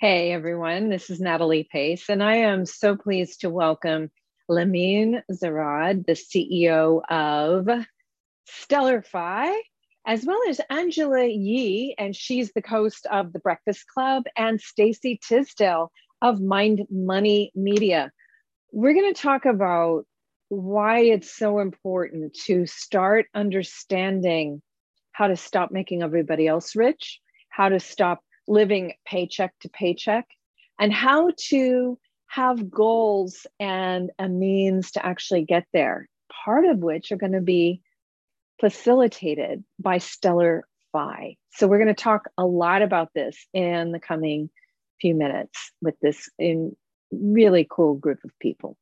Hey everyone, this is Natalie Pace, and I am so pleased to welcome Lamine Zarrad, the CEO of StellarFi, as well as Angela Yee, and she's the host of The Breakfast Club, and Stacey Tisdale of Mind Money Media. We're going to talk about why it's so important to start understanding how to stop making everybody else rich, how to stop living paycheck to paycheck, and how to have goals and a means to actually get there, part of which are going to be facilitated by Stellar Fi. So, we're going to talk a lot about this in the coming few minutes with this in really cool group of people.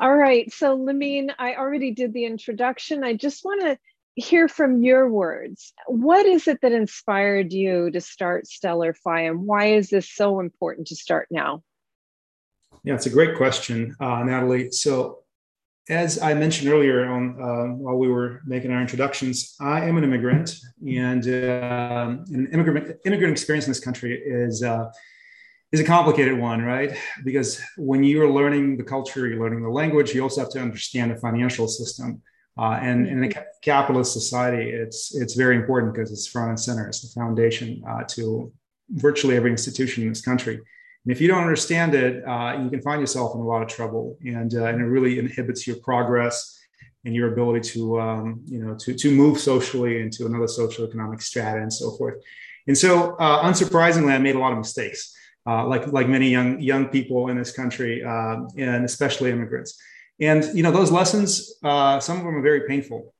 All right. So, Lamine, I already did the introduction. I just want to hear from your words. What is it that inspired you to start Stellar Fi, and why is this so important to start now? Yeah, it's a great question, uh, Natalie. So, as I mentioned earlier on uh, while we were making our introductions, I am an immigrant, and uh, an immigrant immigrant experience in this country is uh, is a complicated one, right? Because when you are learning the culture, you're learning the language, you also have to understand the financial system. Uh, and in a mm-hmm. capitalist society, it's it's very important because it's front and center. It's the foundation uh, to virtually every institution in this country. And if you don't understand it, uh, you can find yourself in a lot of trouble, and, uh, and it really inhibits your progress and your ability to um, you know to to move socially into another social economic strata and so forth. And so, uh, unsurprisingly, I made a lot of mistakes, uh, like like many young young people in this country, and especially immigrants. And you know those lessons, uh, some of them are very painful,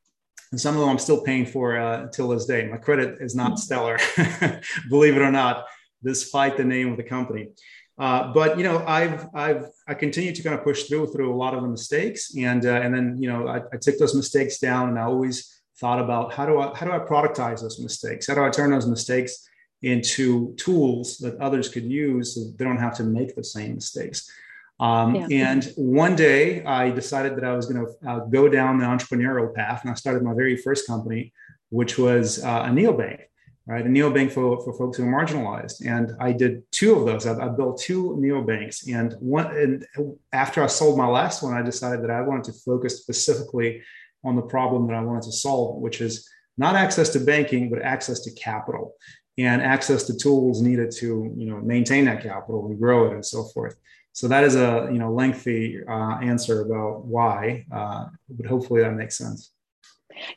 and some of them I'm still paying for uh, till this day. My credit is not stellar, believe it or not, despite the name of the company. Uh, but you know, I've I've I continue to kind of push through through a lot of the mistakes, and uh, and then you know I, I took those mistakes down, and I always thought about how do I how do I productize those mistakes? How do I turn those mistakes into tools that others could use so they don't have to make the same mistakes? Um, yeah. And one day I decided that I was going to uh, go down the entrepreneurial path, and I started my very first company, which was uh, a neobank, right? A neobank for, for folks who are marginalized. And I did two of those. I, I built two neobanks, and one. And after I sold my last one, I decided that I wanted to focus specifically on the problem that I wanted to solve, which is not access to banking, but access to capital and access to tools needed to you know maintain that capital and grow it and so forth so that is a you know lengthy uh, answer about why, uh, but hopefully that makes sense.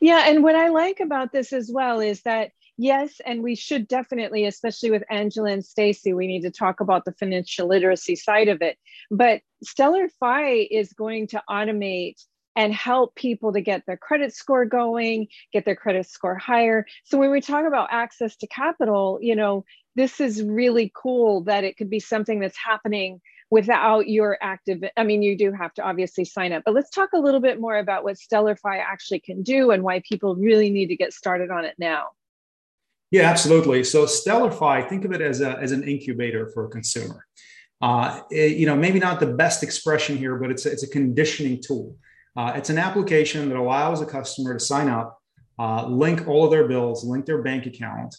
Yeah, and what I like about this as well is that yes, and we should definitely, especially with Angela and Stacey, we need to talk about the financial literacy side of it. But Stellar Fi is going to automate and help people to get their credit score going, get their credit score higher. So when we talk about access to capital, you know, this is really cool that it could be something that's happening without your active i mean you do have to obviously sign up but let's talk a little bit more about what stellarfi actually can do and why people really need to get started on it now. Yeah absolutely. So stellarfi think of it as, a, as an incubator for a consumer. Uh, it, you know maybe not the best expression here but it's a, it's a conditioning tool. Uh, it's an application that allows a customer to sign up uh, link all of their bills, link their bank account.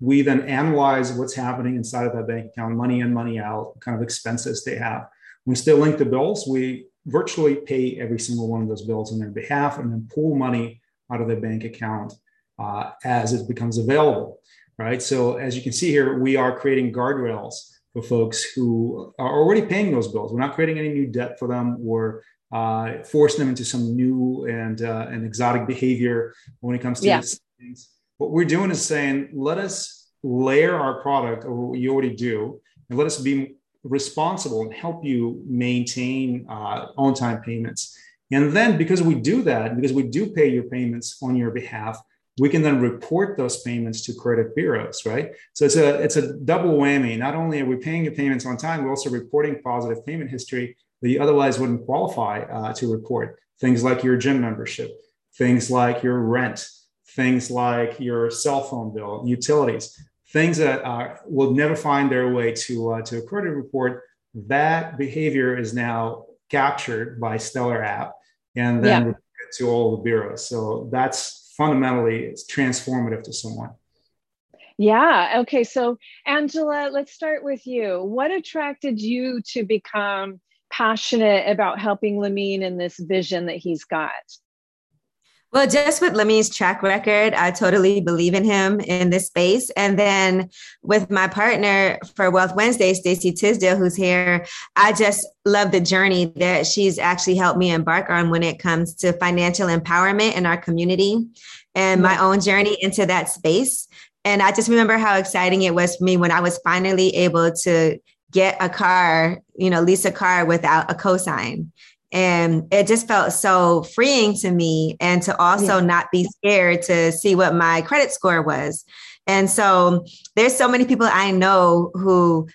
We then analyze what's happening inside of that bank account, money in, money out, kind of expenses they have. Once they link the bills, we virtually pay every single one of those bills on their behalf and then pull money out of their bank account uh, as it becomes available, right? So as you can see here, we are creating guardrails for folks who are already paying those bills. We're not creating any new debt for them. We're uh, force them into some new and uh, and exotic behavior when it comes to yeah. things. What we're doing is saying, let us layer our product or what you already do, and let us be responsible and help you maintain uh, on-time payments. And then, because we do that, because we do pay your payments on your behalf, we can then report those payments to credit bureaus, right? So it's a it's a double whammy. Not only are we paying your payments on time, we're also reporting positive payment history that you otherwise wouldn't qualify uh, to report. Things like your gym membership, things like your rent, things like your cell phone bill, utilities, things that uh, will never find their way to, uh, to a credit report. That behavior is now captured by Stellar app and then yeah. to all the bureaus. So that's fundamentally it's transformative to someone. Yeah. Okay. So, Angela, let's start with you. What attracted you to become passionate about helping Lamine in this vision that he's got? Well, just with Lamine's track record, I totally believe in him in this space. And then with my partner for Wealth Wednesday, Stacey Tisdale, who's here, I just love the journey that she's actually helped me embark on when it comes to financial empowerment in our community and my own journey into that space. And I just remember how exciting it was for me when I was finally able to get a car, you know, lease a car without a cosign. And it just felt so freeing to me and to also yeah. not be scared to see what my credit score was. And so there's so many people I know who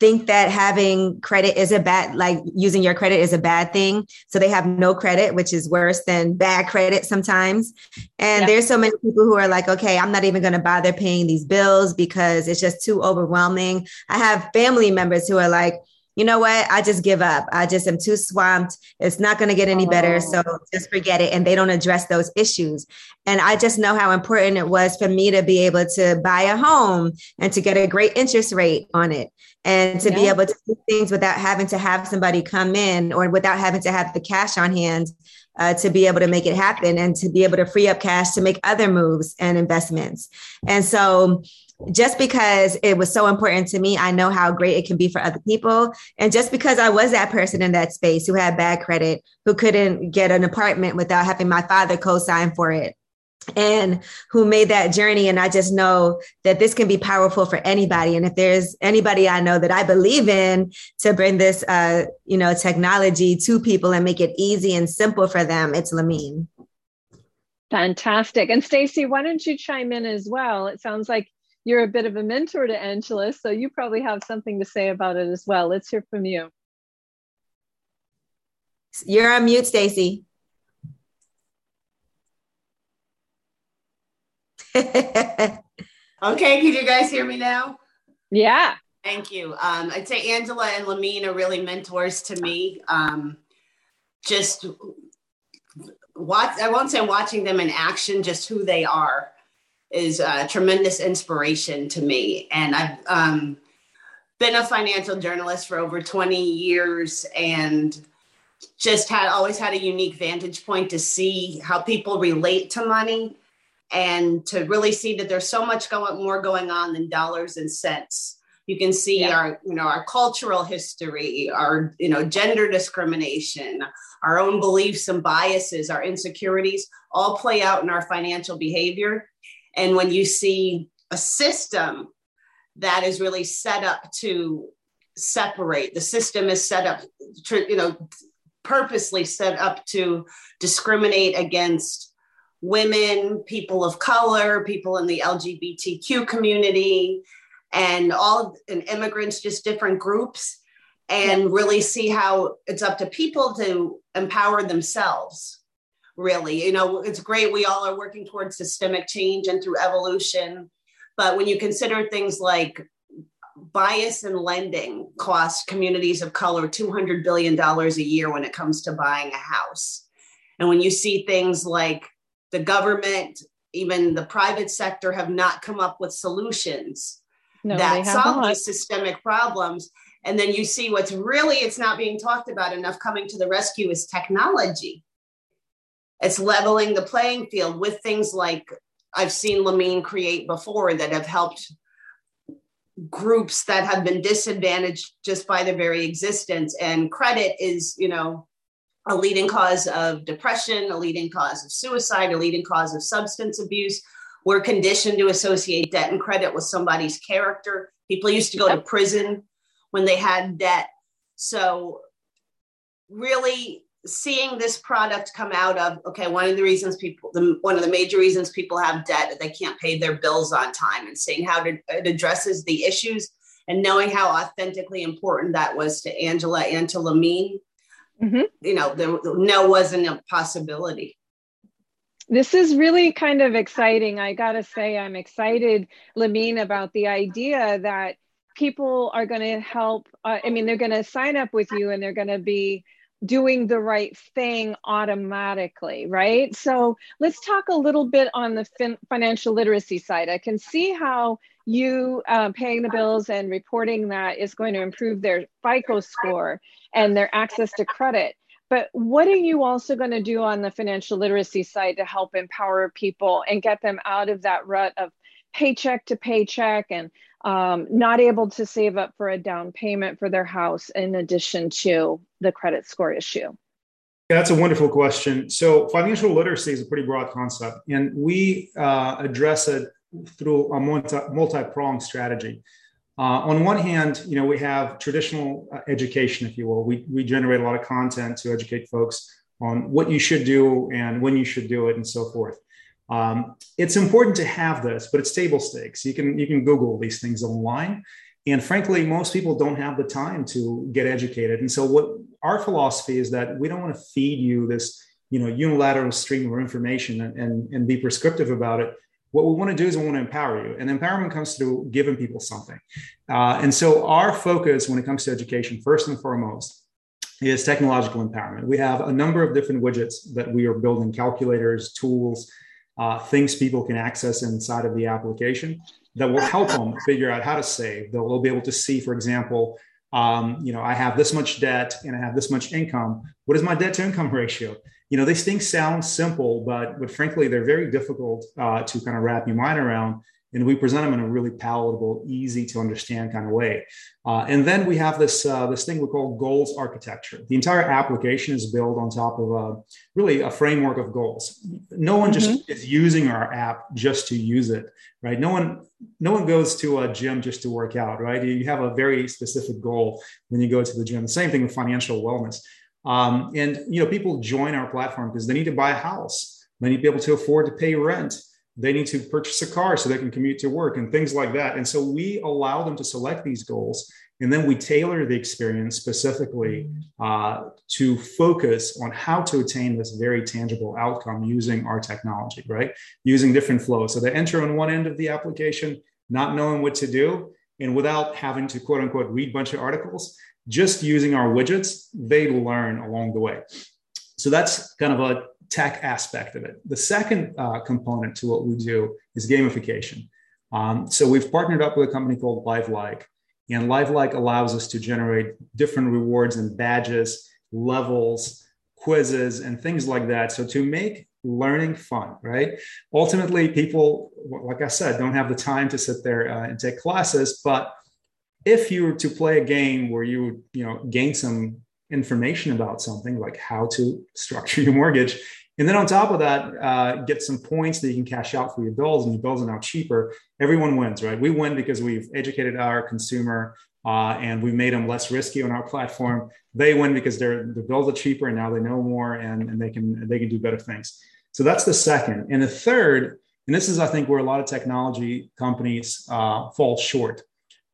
think that having credit is a bad like using your credit is a bad thing. So they have no credit which is worse than bad credit sometimes. And yeah. there's so many people who are like okay i'm not even going to bother paying these bills because it's just too overwhelming. I have family members who are like you know what? I just give up. I just am too swamped. It's not going to get any better. So just forget it. And they don't address those issues. And I just know how important it was for me to be able to buy a home and to get a great interest rate on it and to yeah. be able to do things without having to have somebody come in or without having to have the cash on hand uh, to be able to make it happen and to be able to free up cash to make other moves and investments. And so, just because it was so important to me, I know how great it can be for other people. And just because I was that person in that space who had bad credit, who couldn't get an apartment without having my father co sign for it, and who made that journey. And I just know that this can be powerful for anybody. And if there's anybody I know that I believe in to bring this, uh, you know, technology to people and make it easy and simple for them, it's Lamine. Fantastic. And Stacey, why don't you chime in as well? It sounds like you're a bit of a mentor to Angela, so you probably have something to say about it as well. Let's hear from you. You're on mute, Stacey. okay, can you guys hear me now? Yeah. Thank you. Um, I'd say Angela and Lamine are really mentors to me. Um, just watch, I won't say watching them in action, just who they are is a tremendous inspiration to me. And I've um, been a financial journalist for over 20 years and just had always had a unique vantage point to see how people relate to money and to really see that there's so much going more going on than dollars and cents you can see yeah. our you know our cultural history our you know gender discrimination our own beliefs and biases our insecurities all play out in our financial behavior and when you see a system that is really set up to separate the system is set up to, you know purposely set up to discriminate against women, people of color, people in the LGBTQ community, and all and immigrants, just different groups, and yeah. really see how it's up to people to empower themselves. Really, you know, it's great. We all are working towards systemic change and through evolution. But when you consider things like bias in lending cost communities of color $200 billion a year when it comes to buying a house. And when you see things like the government, even the private sector have not come up with solutions no, that solve these systemic problems. And then you see what's really, it's not being talked about enough coming to the rescue is technology. It's leveling the playing field with things like I've seen Lamine create before that have helped groups that have been disadvantaged just by their very existence. And credit is, you know, a leading cause of depression, a leading cause of suicide, a leading cause of substance abuse. We're conditioned to associate debt and credit with somebody's character. People used to go to prison when they had debt. So, really seeing this product come out of okay, one of the reasons people, the, one of the major reasons people have debt that they can't pay their bills on time, and seeing how to, it addresses the issues and knowing how authentically important that was to Angela and to Lamine mm-hmm. you know, the, the no wasn't a possibility. This is really kind of exciting. I got to say, I'm excited, Lamine, about the idea that people are going to help. Uh, I mean, they're going to sign up with you and they're going to be doing the right thing automatically, right? So let's talk a little bit on the fin- financial literacy side. I can see how you uh, paying the bills and reporting that is going to improve their FICO score and their access to credit. But what are you also going to do on the financial literacy side to help empower people and get them out of that rut of paycheck to paycheck and um, not able to save up for a down payment for their house in addition to the credit score issue? That's a wonderful question. So, financial literacy is a pretty broad concept, and we uh, address it through a multi pronged strategy. Uh, on one hand, you know, we have traditional uh, education, if you will. We, we generate a lot of content to educate folks on what you should do and when you should do it and so forth. Um, it's important to have this, but it's table stakes. You can you can Google these things online, and frankly, most people don't have the time to get educated. And so, what our philosophy is that we don't want to feed you this you know unilateral stream of information and, and, and be prescriptive about it. What we want to do is we want to empower you, and empowerment comes through giving people something. Uh, and so, our focus when it comes to education, first and foremost, is technological empowerment. We have a number of different widgets that we are building: calculators, tools uh, things people can access inside of the application that will help them figure out how to save. They'll, they'll be able to see, for example, um, you know, I have this much debt and I have this much income. What is my debt to income ratio? You know, these things sound simple, but but frankly, they're very difficult uh, to kind of wrap your mind around and we present them in a really palatable, easy to understand kind of way. Uh, and then we have this uh, this thing we call goals architecture. The entire application is built on top of a, really a framework of goals. No one just mm-hmm. is using our app just to use it, right? No one no one goes to a gym just to work out, right? You have a very specific goal when you go to the gym. The same thing with financial wellness. Um, and you know, people join our platform because they need to buy a house. They need to be able to afford to pay rent they need to purchase a car so they can commute to work and things like that. And so we allow them to select these goals. And then we tailor the experience specifically uh, to focus on how to attain this very tangible outcome using our technology, right? Using different flows. So they enter on one end of the application, not knowing what to do, and without having to quote unquote read a bunch of articles, just using our widgets, they learn along the way. So that's kind of a tech aspect of it. The second uh, component to what we do is gamification. Um, so we've partnered up with a company called LiveLike, and LiveLike allows us to generate different rewards and badges, levels, quizzes, and things like that. So to make learning fun, right? Ultimately, people, like I said, don't have the time to sit there uh, and take classes, but if you were to play a game where you you know gain some information about something like how to structure your mortgage. And then on top of that, uh, get some points that you can cash out for your bills, and your bills are now cheaper. Everyone wins, right? We win because we've educated our consumer uh, and we've made them less risky on our platform. They win because their their bills are cheaper and now they know more and, and they can they can do better things. So that's the second. And the third, and this is I think where a lot of technology companies uh, fall short.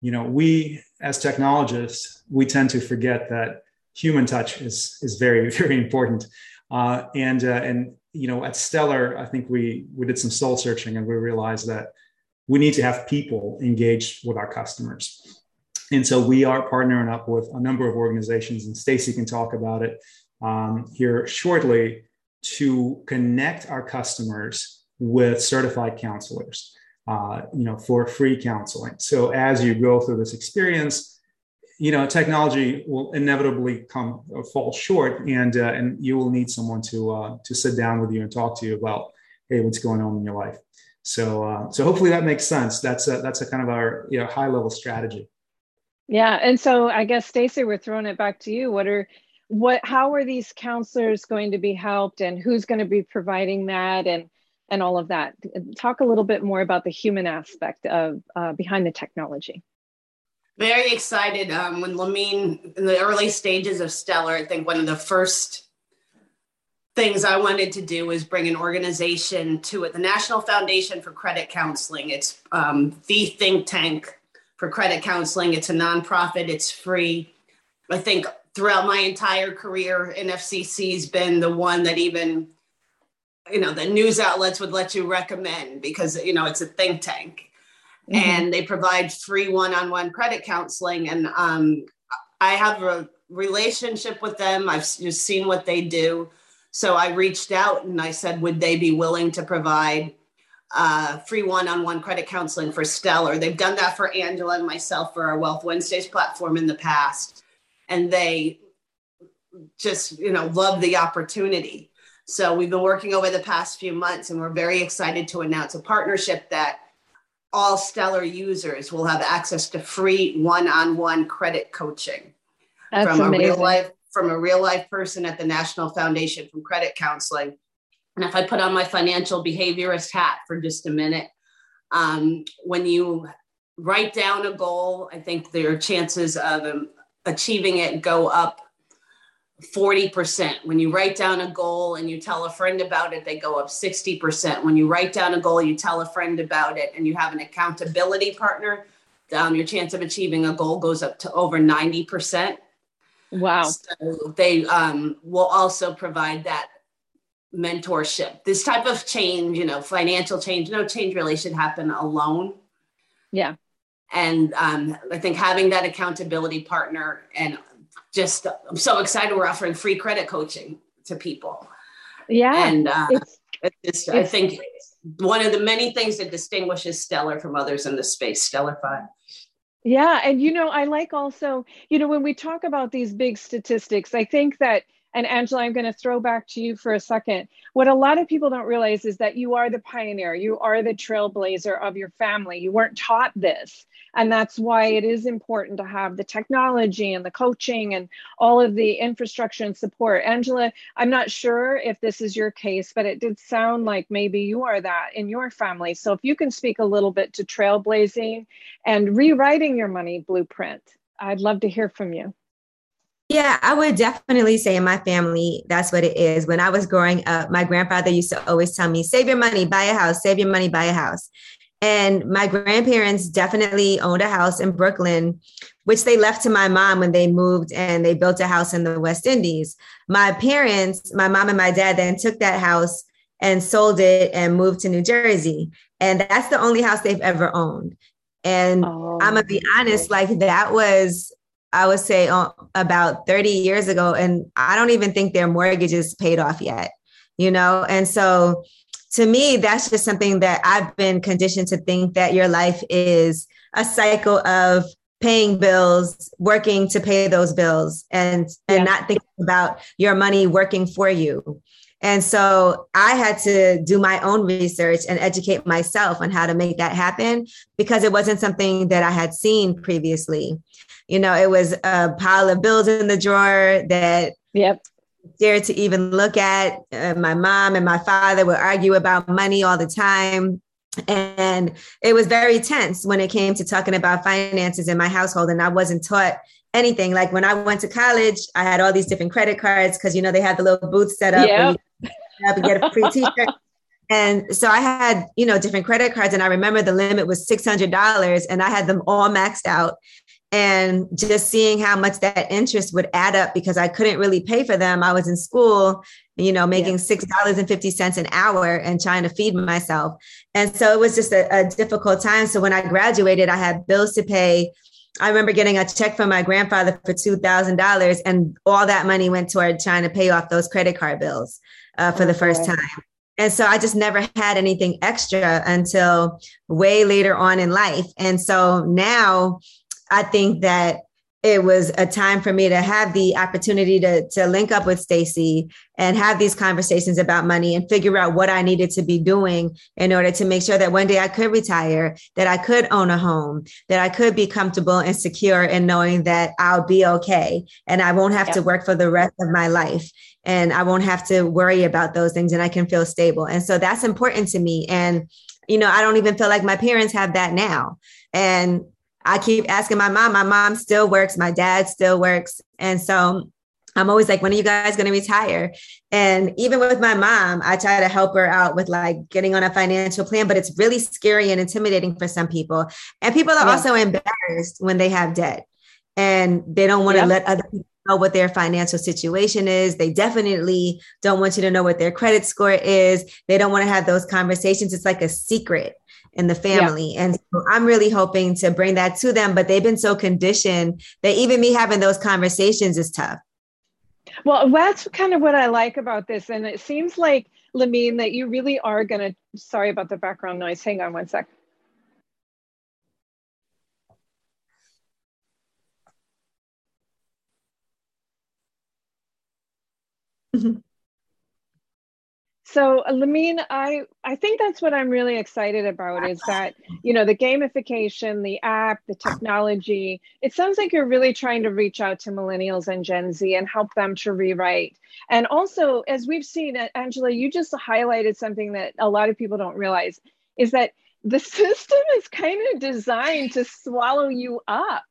You know, we as technologists we tend to forget that human touch is is very very important. Uh, and uh, and you know at Stellar, I think we we did some soul searching and we realized that we need to have people engaged with our customers. And so we are partnering up with a number of organizations, and Stacey can talk about it um, here shortly to connect our customers with certified counselors. Uh, you know, for free counseling. So as you go through this experience, you know, technology will inevitably come uh, fall short, and uh, and you will need someone to uh, to sit down with you and talk to you about, hey, what's going on in your life. So uh, so hopefully that makes sense. That's a, that's a kind of our you know high level strategy. Yeah, and so I guess Stacey, we're throwing it back to you. What are what how are these counselors going to be helped, and who's going to be providing that, and and all of that? Talk a little bit more about the human aspect of uh, behind the technology very excited um, when Lamine, in the early stages of Stellar, I think one of the first things I wanted to do was bring an organization to it, the National Foundation for Credit Counseling. It's um, the think tank for credit counseling. It's a nonprofit, it's free. I think throughout my entire career, NFCC has been the one that even you know the news outlets would let you recommend because you know it's a think tank Mm-hmm. and they provide free one-on-one credit counseling and um, i have a relationship with them. I've just seen what they do. So I reached out and I said, would they be willing to provide uh, free one-on-one credit counseling for Stellar? They've done that for Angela and myself for our Wealth Wednesdays platform in the past, and they just you know love the opportunity. So we've been working over the past few months, and we're very excited to announce a partnership that all Stellar users will have access to free one-on-one credit coaching That's from amazing. a real life from a real life person at the National Foundation from Credit Counseling. And if I put on my financial behaviorist hat for just a minute, um, when you write down a goal, I think their chances of um, achieving it go up 40%. When you write down a goal and you tell a friend about it, they go up 60%. When you write down a goal, you tell a friend about it, and you have an accountability partner, um, your chance of achieving a goal goes up to over 90%. Wow. So they um, will also provide that mentorship. This type of change, you know, financial change, no change really should happen alone. Yeah. And um, I think having that accountability partner and just, I'm so excited we're offering free credit coaching to people. Yeah. And uh, it's, it's just, I think one of the many things that distinguishes Stellar from others in the space, StellarFi. Yeah. And, you know, I like also, you know, when we talk about these big statistics, I think that, and Angela, I'm going to throw back to you for a second. What a lot of people don't realize is that you are the pioneer, you are the trailblazer of your family. You weren't taught this. And that's why it is important to have the technology and the coaching and all of the infrastructure and support. Angela, I'm not sure if this is your case, but it did sound like maybe you are that in your family. So if you can speak a little bit to trailblazing and rewriting your money blueprint, I'd love to hear from you. Yeah, I would definitely say in my family, that's what it is. When I was growing up, my grandfather used to always tell me, save your money, buy a house, save your money, buy a house. And my grandparents definitely owned a house in Brooklyn, which they left to my mom when they moved and they built a house in the West Indies. My parents, my mom and my dad, then took that house and sold it and moved to New Jersey. And that's the only house they've ever owned. And oh. I'm gonna be honest, like that was, I would say, uh, about 30 years ago. And I don't even think their mortgage is paid off yet, you know? And so to me, that's just something that I've been conditioned to think that your life is a cycle of paying bills, working to pay those bills, and and not thinking about your money working for you. And so I had to do my own research and educate myself on how to make that happen because it wasn't something that I had seen previously. You know, it was a pile of bills in the drawer that yep dared to even look at. Uh, my mom and my father would argue about money all the time. And it was very tense when it came to talking about finances in my household. And I wasn't taught anything. Like when I went to college, I had all these different credit cards because, you know, they had the little booth set up yep. up and get a free t shirt. And so I had, you know, different credit cards. And I remember the limit was $600 and I had them all maxed out and just seeing how much that interest would add up because I couldn't really pay for them. I was in school, you know, making six dollars and fifty cents an hour and trying to feed myself, and so it was just a, a difficult time. So when I graduated, I had bills to pay. I remember getting a check from my grandfather for two thousand dollars, and all that money went toward trying to pay off those credit card bills uh, for oh, the first time. And so I just never had anything extra until way later on in life. And so now I think that it was a time for me to have the opportunity to, to link up with Stacey and have these conversations about money and figure out what I needed to be doing in order to make sure that one day I could retire, that I could own a home, that I could be comfortable and secure in knowing that I'll be okay and I won't have yeah. to work for the rest of my life and I won't have to worry about those things and I can feel stable. And so that's important to me. And, you know, I don't even feel like my parents have that now. And I keep asking my mom. My mom still works. My dad still works. And so I'm always like, when are you guys going to retire? And even with my mom, I try to help her out with like getting on a financial plan, but it's really scary and intimidating for some people. And people are yeah. also embarrassed when they have debt and they don't want to let other people know what their financial situation is. They definitely don't want you to know what their credit score is. They don't want to have those conversations. It's like a secret. in the family. Yeah. And so I'm really hoping to bring that to them, but they've been so conditioned that even me having those conversations is tough. Well, that's kind of what I like about this. And it seems like, Lamine, that you really are going to, sorry about the background noise. Hang on one sec. Mm-hmm. So, Lamine, I, I think that's what I'm really excited about is that, you know, the gamification, the app, the technology, it sounds like you're really trying to reach out to millennials and Gen Z and help them to rewrite. And also, as we've seen, uh, Angela, you just highlighted something that a lot of people don't realize is that the system is kind of designed to swallow you up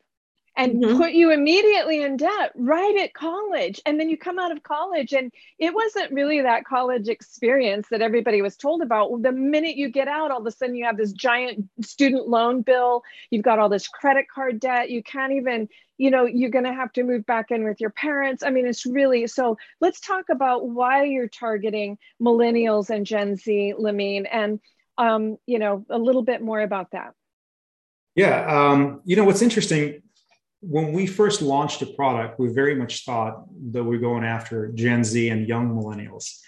and mm-hmm. put you immediately in debt right at college. And then you come out of college, and it wasn't really that college experience that everybody was told about. The minute you get out, all of a sudden you have this giant student loan bill, you've got all this credit card debt, you can't even you know you're going to have to move back in with your parents i mean it's really so let's talk about why you're targeting millennials and gen z lamine and um, you know a little bit more about that yeah um, you know what's interesting when we first launched the product, we very much thought that we are going after Gen Z and young millennials.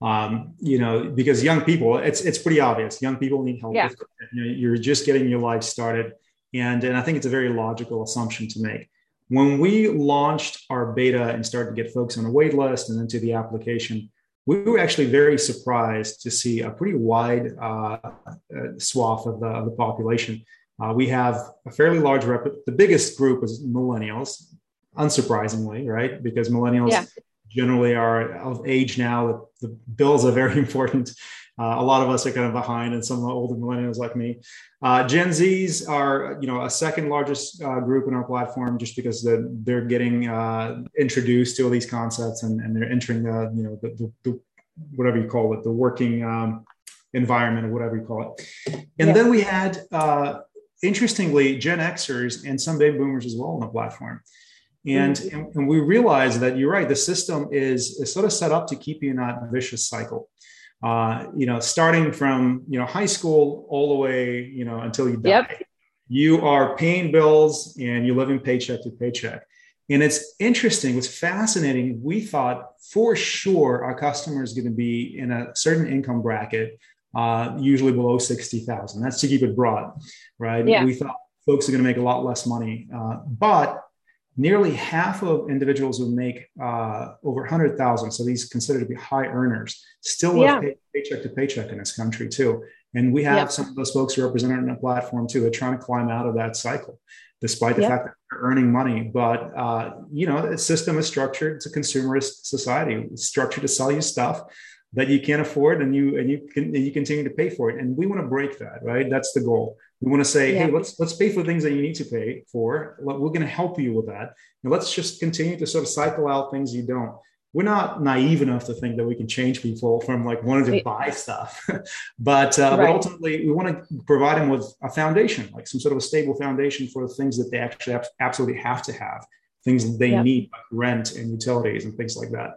Um, you know, because young people, it's it's pretty obvious. Young people need help. Yeah. You know, you're just getting your life started, and and I think it's a very logical assumption to make. When we launched our beta and started to get folks on a wait list and into the application, we were actually very surprised to see a pretty wide uh, uh swath of the, of the population uh, we have a fairly large rep. The biggest group is millennials, unsurprisingly, right? Because millennials yeah. generally are of age now. The bills are very important. Uh, a lot of us are kind of behind, and some of the older millennials like me. Uh, Gen Zs are, you know, a second largest uh, group in our platform, just because the, they're getting uh, introduced to all these concepts and, and they're entering the, you know, the, the, the whatever you call it, the working um, environment or whatever you call it. And yeah. then we had uh, interestingly, Gen Xers and some baby boomers as well on the platform. And, mm-hmm. and, we realize that you're right, the system is, is sort of set up to keep you in that vicious cycle. Uh, you know, starting from you know high school all the way you know until you die, yep. you are paying bills and you're living paycheck to paycheck. And it's interesting, what's fascinating, we thought for sure our customer is going to be in a certain income bracket uh, usually below 60,000. That's to keep it broad, right? Yeah. We thought folks are going to make a lot less money, uh, but nearly half of individuals who make uh, over 100,000, so these considered to be high earners, still live yeah. paycheck to paycheck in this country too. And we have yeah. some of those folks represented in the platform too. They're trying to climb out of that cycle, despite the yeah. fact that they're earning money. But uh, you know, the system is structured. It's a consumerist society. It's structured to sell you stuff that you can't afford and you and you can and you continue to pay for it. And we want to break that right? That's the goal. We want to say yeah. hey let's let's pay for things that you need to pay for. We're going to help you with that. And let's just continue to sort of cycle out things you don't. We're not naive enough to think that we can change people from like wanting to buy stuff. But uh, right. but ultimately we want to provide them with a foundation like some sort of a stable foundation for the things that they actually have, absolutely have to have. Things that they need like rent and utilities and things like that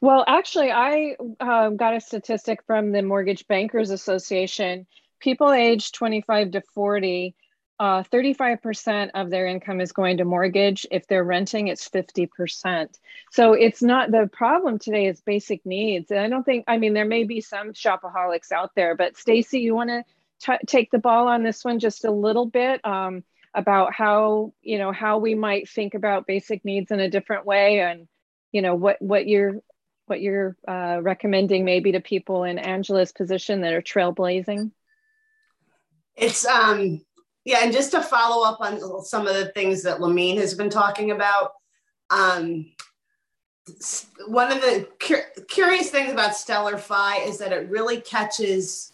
well, actually, I um, got a statistic from the Mortgage Bankers Association. People aged 25 to 40, uh, 35% of their income is going to mortgage. If they're renting, it's 50%. So it's not the problem today, is basic needs. And I don't think, I mean, there may be some shopaholics out there, but Stacey, you want to take the ball on this one just a little bit? Um, about how you know how we might think about basic needs in a different way and you know what what you're what you're uh, recommending maybe to people in Angela's position that are trailblazing? It's um yeah, and just to follow up on some of the things that Lamine has been talking about, um, one of the cur- curious things about Stellar Fi is that it really catches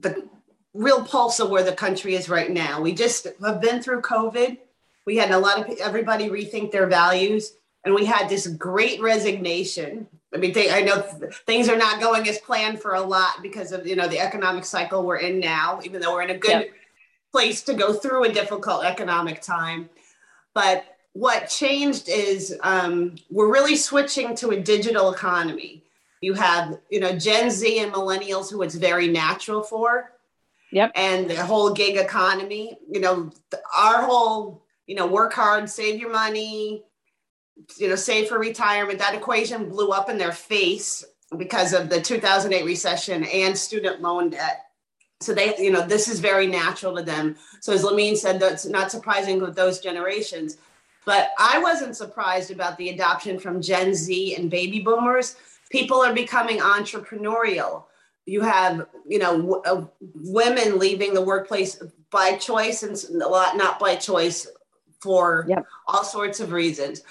the real pulse of where the country is right now. We just have been through COVID. We had a lot of everybody rethink their values and we had this great resignation. I mean, they, I know things are not going as planned for a lot because of you know the economic cycle we're in now. Even though we're in a good yep. place to go through a difficult economic time, but what changed is um, we're really switching to a digital economy. You have you know Gen Z and millennials who it's very natural for, Yep. And the whole gig economy, you know, our whole, you know, work hard, save your money, you know, save for retirement. That equation blew up in their face because of the 2008 recession and student loan debt. So they, you know, this is very natural to them. So as Lamine said, that's not surprising with those generations. But I wasn't surprised about the adoption from Gen Z and baby boomers. People are becoming entrepreneurial. You have, you know, w- uh, women leaving the workplace by choice and a lot not by choice for yep. all sorts of reasons.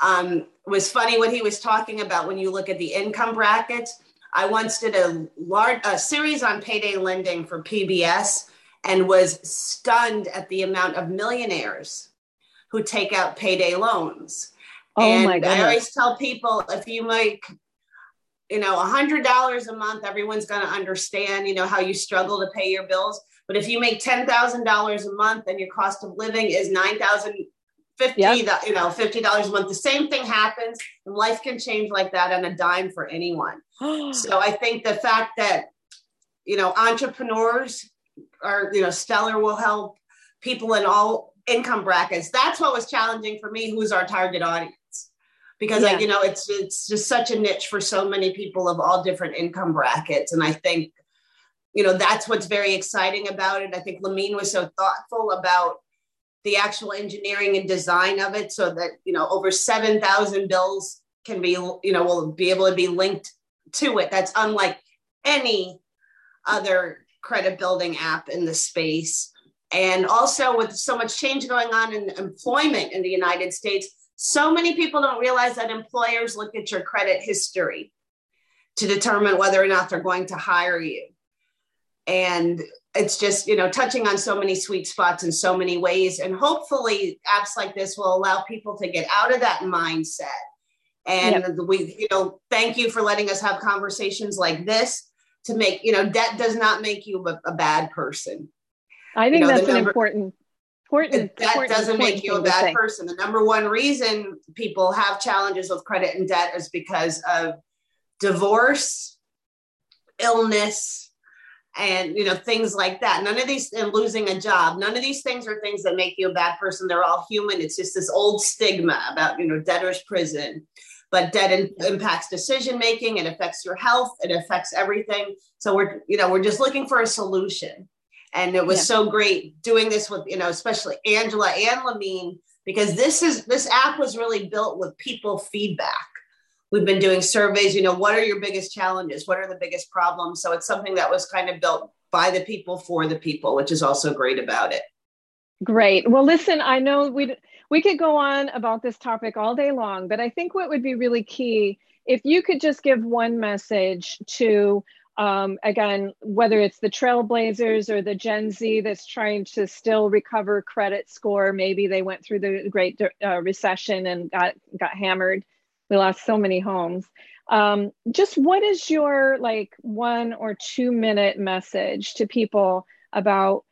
Um, was funny when he was talking about when you look at the income brackets. I once did a large a series on payday lending for PBS and was stunned at the amount of millionaires who take out payday loans. Oh and my goodness. I always tell people if you make, you know, a hundred dollars a month, everyone's going to understand, you know, how you struggle to pay your bills. But if you make ten thousand dollars a month and your cost of living is nine thousand fifty, yep. you know, fifty dollars a month, the same thing happens, and life can change like that on a dime for anyone. so I think the fact that you know entrepreneurs are, you know, Stellar will help people in all income brackets. That's what was challenging for me. Who's our target audience? Because yeah. like, you know, it's it's just such a niche for so many people of all different income brackets. And I think, you know, that's what's very exciting about it. I think Lamine was so thoughtful about the actual engineering and design of it so that, you know, over 7,000 bills can be, you know, will be able to be linked to it. That's unlike any other credit building app in the space. And also, with so much change going on in employment in the United States, so many people don't realize that employers look at your credit history to determine whether or not they're going to hire you. And it's just, you know, touching on so many sweet spots in so many ways. And hopefully, apps like this will allow people to get out of that mindset. And yep. we, you know, thank you for letting us have conversations like this to make, you know, debt does not make you a, a bad person. I think you know, that's number, an important important that important doesn't make you a bad person. The number one reason people have challenges with credit and debt is because of divorce, illness, and you know things like that. None of these and losing a job. None of these things are things that make you a bad person. They're all human. It's just this old stigma about you know debtor's prison. But debt in, impacts decision making. It affects your health. It affects everything. So we're you know we're just looking for a solution and it was yeah. so great doing this with you know especially angela and lamine because this is this app was really built with people feedback we've been doing surveys you know what are your biggest challenges? What are the biggest problems? So it's something that was kind of built by the people for the people which is also great about it. Great. Well listen i know we we could go on about this topic all day long but i think what would be really key if you could just give one message to um, again, whether it's the trailblazers or the Gen Z that's trying to still recover credit score, maybe they went through the Great uh, Recession and got got hammered. We lost so many homes. Um, just what is your like one or two minute message to people about,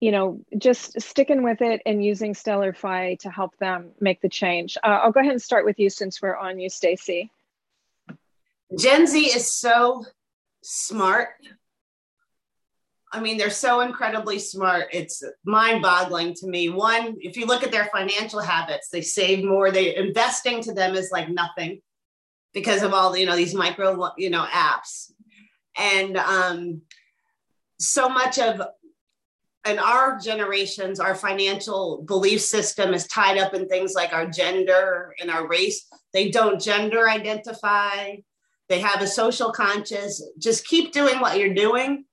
you know, just sticking with it and using Stellarfi to help them make the change? Uh, I'll go ahead and start with you since we're on you, Stacey. Gen Z is so smart. I mean, they're so incredibly smart. It's mind boggling to me. One, if you look at their financial habits, they save more. They investing to them is like nothing because of all you know, these micro, you know, apps. And um, so much of in our generations, our financial belief system is tied up in things like our gender and our race. They don't gender identify they have a social conscious just keep doing what you're doing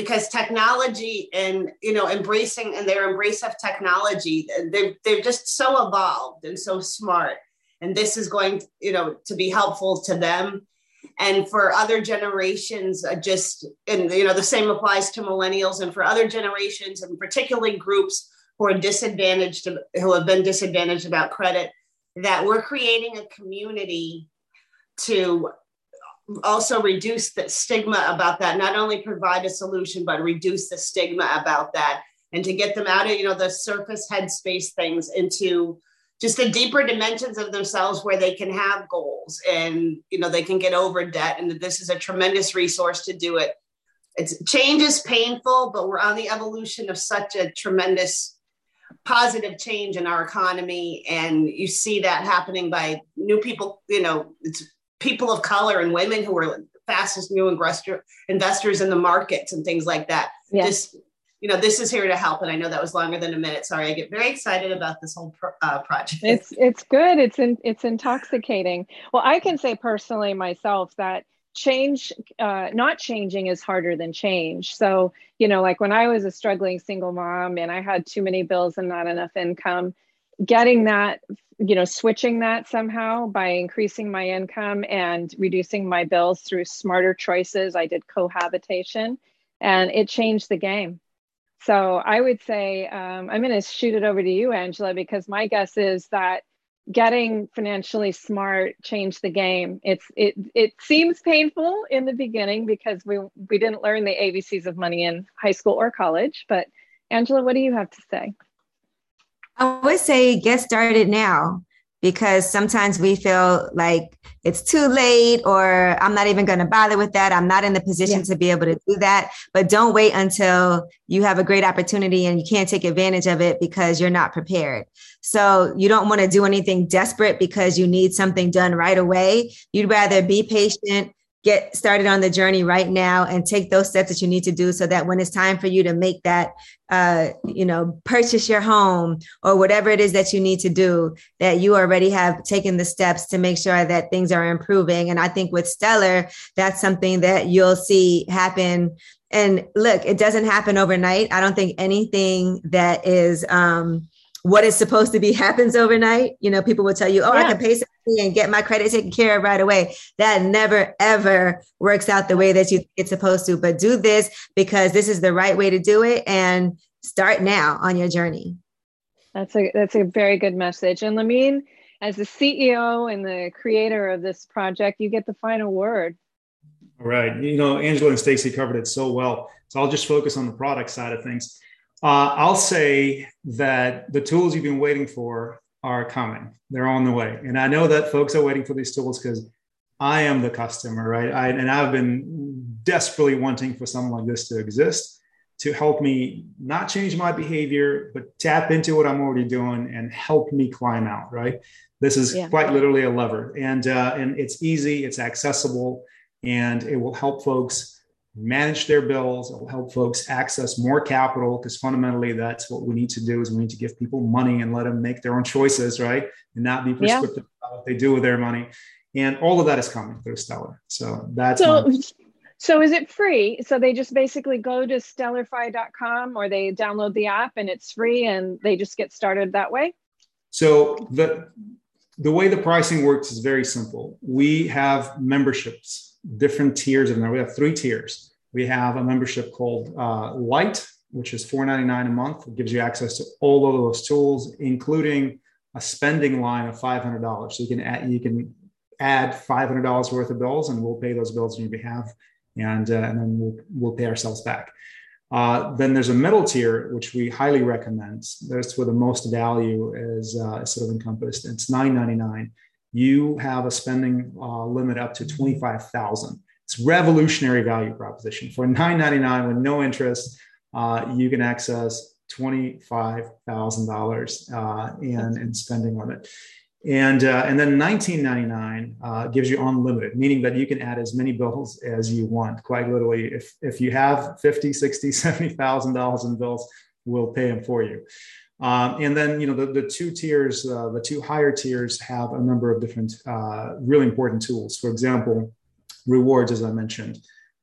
because technology and you know embracing and their embrace of technology they're, they're just so evolved and so smart. And this is going you know to be helpful to them. And for other generations uh, just and you know the same applies to millennials and for other generations and particularly groups who are disadvantaged who have been disadvantaged about credit that we're creating a community to also reduce the stigma about that. Not only provide a solution but reduce the stigma about that. And to get them out of you know the surface headspace things into just the deeper dimensions of themselves where they can have goals and you know they can get over debt. And this is a tremendous resource to do it. It's change is painful, but we're on the evolution of such a tremendous positive change in our economy. And you see that happening by new people, you know, it's people of color and women who are the fastest new investor, investors in the markets and things like that. Yes. Just, you know, this is here to help. And I know that was longer than a minute. Sorry, I get very excited about this whole pro- uh, project. It's it's good. It's in, it's intoxicating. Well, I can say personally myself that change uh, not changing is harder than change so you know like when i was a struggling single mom and i had too many bills and not enough income getting that you know switching that somehow by increasing my income and reducing my bills through smarter choices i did cohabitation and it changed the game so i would say um, i'm going to shoot it over to you angela because my guess is that getting financially smart changed the game. It's it it seems painful in the beginning because we we didn't learn the ABCs of money in high school or college. But Angela, what do you have to say? I would say get started now because sometimes we feel like it's too late or I'm not even going to bother with that. I'm not in the position yeah. to be able to do that. But don't wait until you have a great opportunity and you can't take advantage of it because you're not prepared. So you don't want to do anything desperate because you need something done right away. You'd rather be patient, get started on the journey right now and take those steps that you need to do so that when it's time for you to make that uh, you know purchase your home or whatever it is that you need to do that you already have taken the steps to make sure that things are improving. And i think with stellar that's something that you'll see happen. And look it doesn't happen overnight. I don't think anything that is um, what is supposed to be happens overnight. You know, people will tell you, oh, yeah. I can pay something and get my credit taken care of right away. That never, ever works out the way that you think it's supposed to. But do this because this is the right way to do it and start now on your journey. That's a that's a very good message. And Lamine, as the CEO and the creator of this project, you get the final word. All right. You know, Angela and Stacey covered it so well. So I'll just focus on the product side of things. Uh, I'll say that the tools you've been waiting for are coming. They're on the way. And I know that folks are waiting for these tools because I am the customer, right? I, and I've been desperately wanting for something like this to exist to help me not change my behavior, but tap into what I'm already doing and help me climb out, right? This is yeah. quite literally a lever. And, uh, and it's easy, it's accessible, and it will help folks manage their bills. It'll help folks access more capital because fundamentally that's what we need to do is we need to give people money and let them make their own choices, right? And not be prescriptive yeah. about what they do with their money. And all of that is coming through Stellar. So that's so. My- so is it free? So they just basically go to stellarfi.com or they download the app and it's free and they just get started that way? So the the way the pricing works is very simple. We have memberships different tiers of them. We have three tiers. We have a membership called uh, Light, which is $4.99 a month. It gives you access to all of those tools, including a spending line of $500. So you can add, you can add $500 worth of bills, and we'll pay those bills on your behalf, and, uh, and then we'll, we'll pay ourselves back. Uh, then there's a middle tier, which we highly recommend. That's where the most value is uh, sort of encompassed. It's $9.99 you have a spending uh, limit up to 25,000. It's revolutionary value proposition. For 9.99 with no interest, uh, you can access $25,000 uh, in, in spending limit. And, uh, and then 1999 uh, gives you unlimited, meaning that you can add as many bills as you want. Quite literally, if, if you have 50, 60, $70,000 in bills, we'll pay them for you. Um, and then, you know, the, the two tiers, uh, the two higher tiers have a number of different uh, really important tools. For example, rewards, as I mentioned,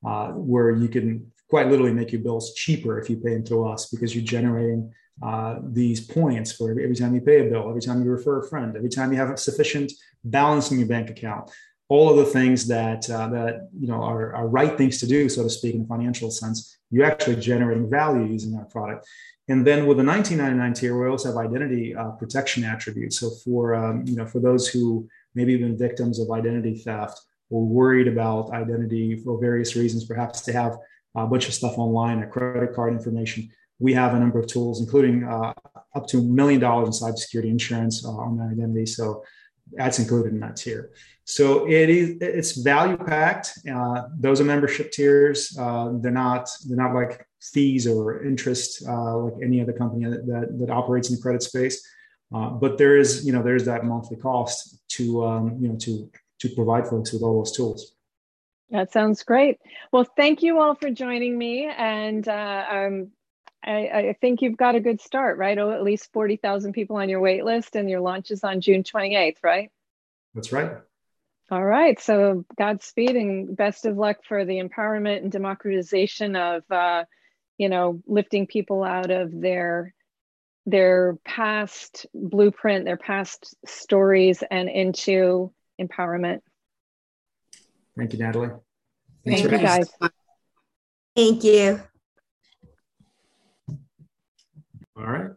uh, where you can quite literally make your bills cheaper if you pay them through us because you're generating uh, these points for every time you pay a bill, every time you refer a friend, every time you have a sufficient balance in your bank account. All of the things that uh, that you know are, are right things to do, so to speak, in a financial sense. You're actually generating value using that product. And then with the 1999 tier, we also have identity uh, protection attributes. So for um, you know for those who maybe have been victims of identity theft or worried about identity for various reasons, perhaps to have a bunch of stuff online, a credit card information, we have a number of tools, including uh, up to a million dollars in cybersecurity insurance uh, on that identity. So that's included in that tier. So it is it's value packed. Uh, those are membership tiers. Uh, they're not they're not like fees or interest uh, like any other company that, that, that operates in the credit space. Uh, but there is you know there's that monthly cost to um, you know to to provide folks with all those tools. That sounds great. Well, thank you all for joining me, and uh, um, I, I, think you've got a good start, right? Oh, at least forty thousand people on your wait list, and your launch is on June twenty eighth, right? That's right. All right. So Godspeed and best of luck for the empowerment and democratization of, uh, you know, lifting people out of their their past blueprint, their past stories, and into empowerment. Thank you, Natalie. Thanks Thank you, guys. Thank you. All right.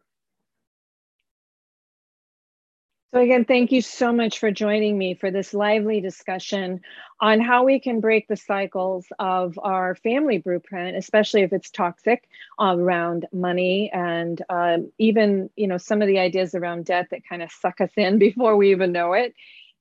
So, again, thank you so much for joining me for this lively discussion on how we can break the cycles of our family blueprint, especially if it's toxic around money and um, even, you know, some of the ideas around debt that kind of suck us in before we even know it.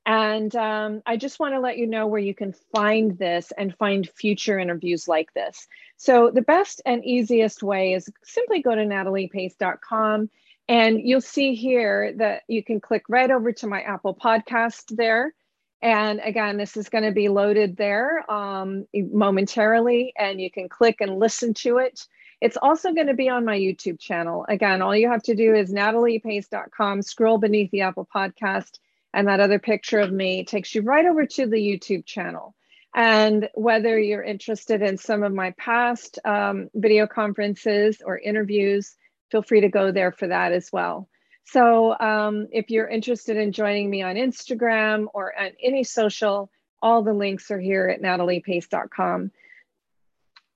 And um, I just want to let you know where you can find this and find future interviews like this. So, the best and easiest way is simply go to nataliepace.com and you'll see here that you can click right over to my Apple podcast there. And again, this is going to be loaded there um, momentarily, and you can click and listen to it. It's also going to be on my YouTube channel. Again, all you have to do is nataliepace.com, scroll beneath the Apple podcast, and that other picture of me takes you right over to the YouTube channel. And whether you're interested in some of my past um, video conferences or interviews, feel free to go there for that as well. So um, if you're interested in joining me on Instagram or on any social, all the links are here at nataliepace.com.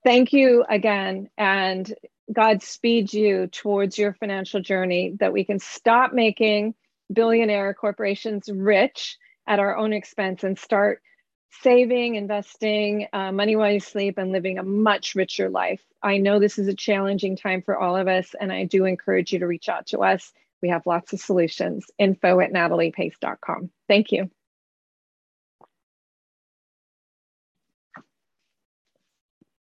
Thank you again, and God speed you towards your financial journey that we can stop making billionaire corporations rich at our own expense and start saving, investing, uh, money while you sleep, and living a much richer life. I know this is a challenging time for all of us, and I do encourage you to reach out to us. We have lots of solutions. Info at nataliepace.com. Thank you.